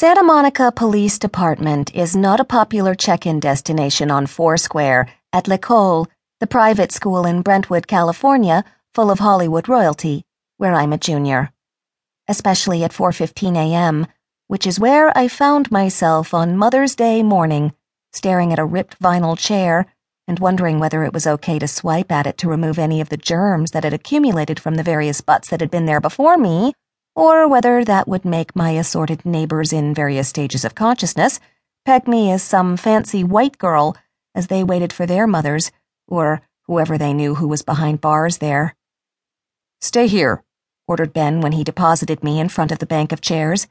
Santa Monica Police Department is not a popular check in destination on Foursquare at L'Ecole, the private school in Brentwood, California, full of Hollywood royalty, where I'm a junior. Especially at 4:15 a.m., which is where I found myself on Mother's Day morning, staring at a ripped vinyl chair and wondering whether it was okay to swipe at it to remove any of the germs that had accumulated from the various butts that had been there before me, or whether that would make my assorted neighbors in various stages of consciousness peg me as some fancy white girl as they waited for their mothers, or whoever they knew who was behind bars there. Stay here, ordered Ben when he deposited me in front of the bank of chairs.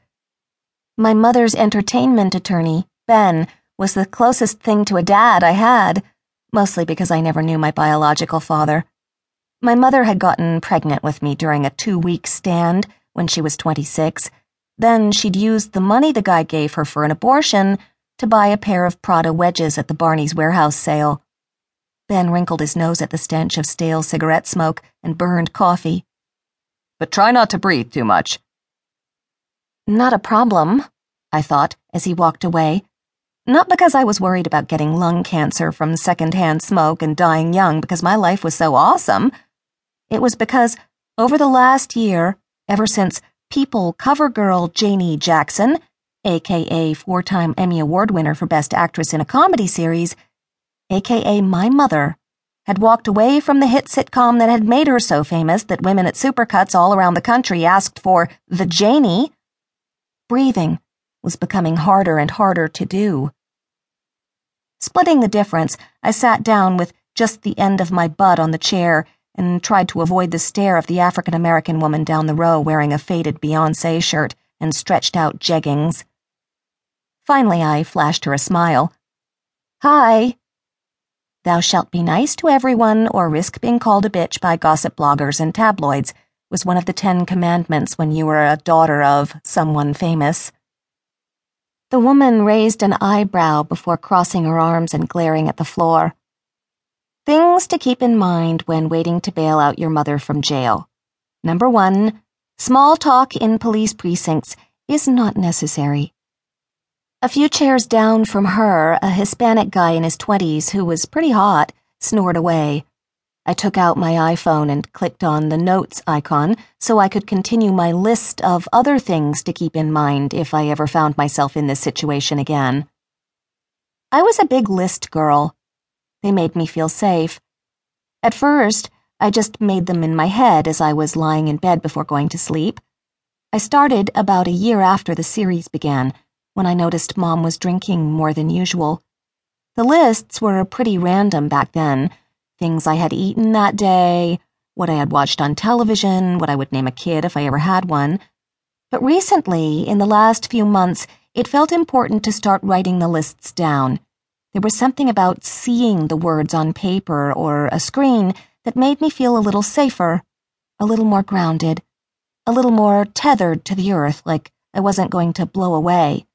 My mother's entertainment attorney, Ben, was the closest thing to a dad I had mostly because I never knew my biological father. My mother had gotten pregnant with me during a two week stand when she was 26. Then she'd used the money the guy gave her for an abortion to buy a pair of Prada wedges at the Barney's warehouse sale. Ben wrinkled his nose at the stench of stale cigarette smoke and burned coffee. But try not to breathe too much. Not a problem, I thought as he walked away not because I was worried about getting lung cancer from secondhand smoke and dying young because my life was so awesome. It was because, over the last year, ever since People cover girl Janie Jackson, aka four time Emmy Award winner for Best Actress in a Comedy Series, aka my mother, had walked away from the hit sitcom that had made her so famous that women at supercuts all around the country asked for the Janie, breathing was becoming harder and harder to do. Splitting the difference, I sat down with just the end of my butt on the chair and tried to avoid the stare of the African American woman down the row wearing a faded Beyonce shirt and stretched out jeggings. Finally, I flashed her a smile. Hi. Thou shalt be nice to everyone or risk being called a bitch by gossip bloggers and tabloids was one of the Ten Commandments when you were a daughter of someone famous. The woman raised an eyebrow before crossing her arms and glaring at the floor. Things to keep in mind when waiting to bail out your mother from jail. Number one, small talk in police precincts is not necessary. A few chairs down from her, a Hispanic guy in his twenties who was pretty hot snored away. I took out my iPhone and clicked on the notes icon so I could continue my list of other things to keep in mind if I ever found myself in this situation again. I was a big list girl. They made me feel safe. At first, I just made them in my head as I was lying in bed before going to sleep. I started about a year after the series began, when I noticed Mom was drinking more than usual. The lists were pretty random back then things I had eaten that day, what I had watched on television, what I would name a kid if I ever had one. But recently, in the last few months, it felt important to start writing the lists down. There was something about seeing the words on paper or a screen that made me feel a little safer, a little more grounded, a little more tethered to the earth, like I wasn't going to blow away.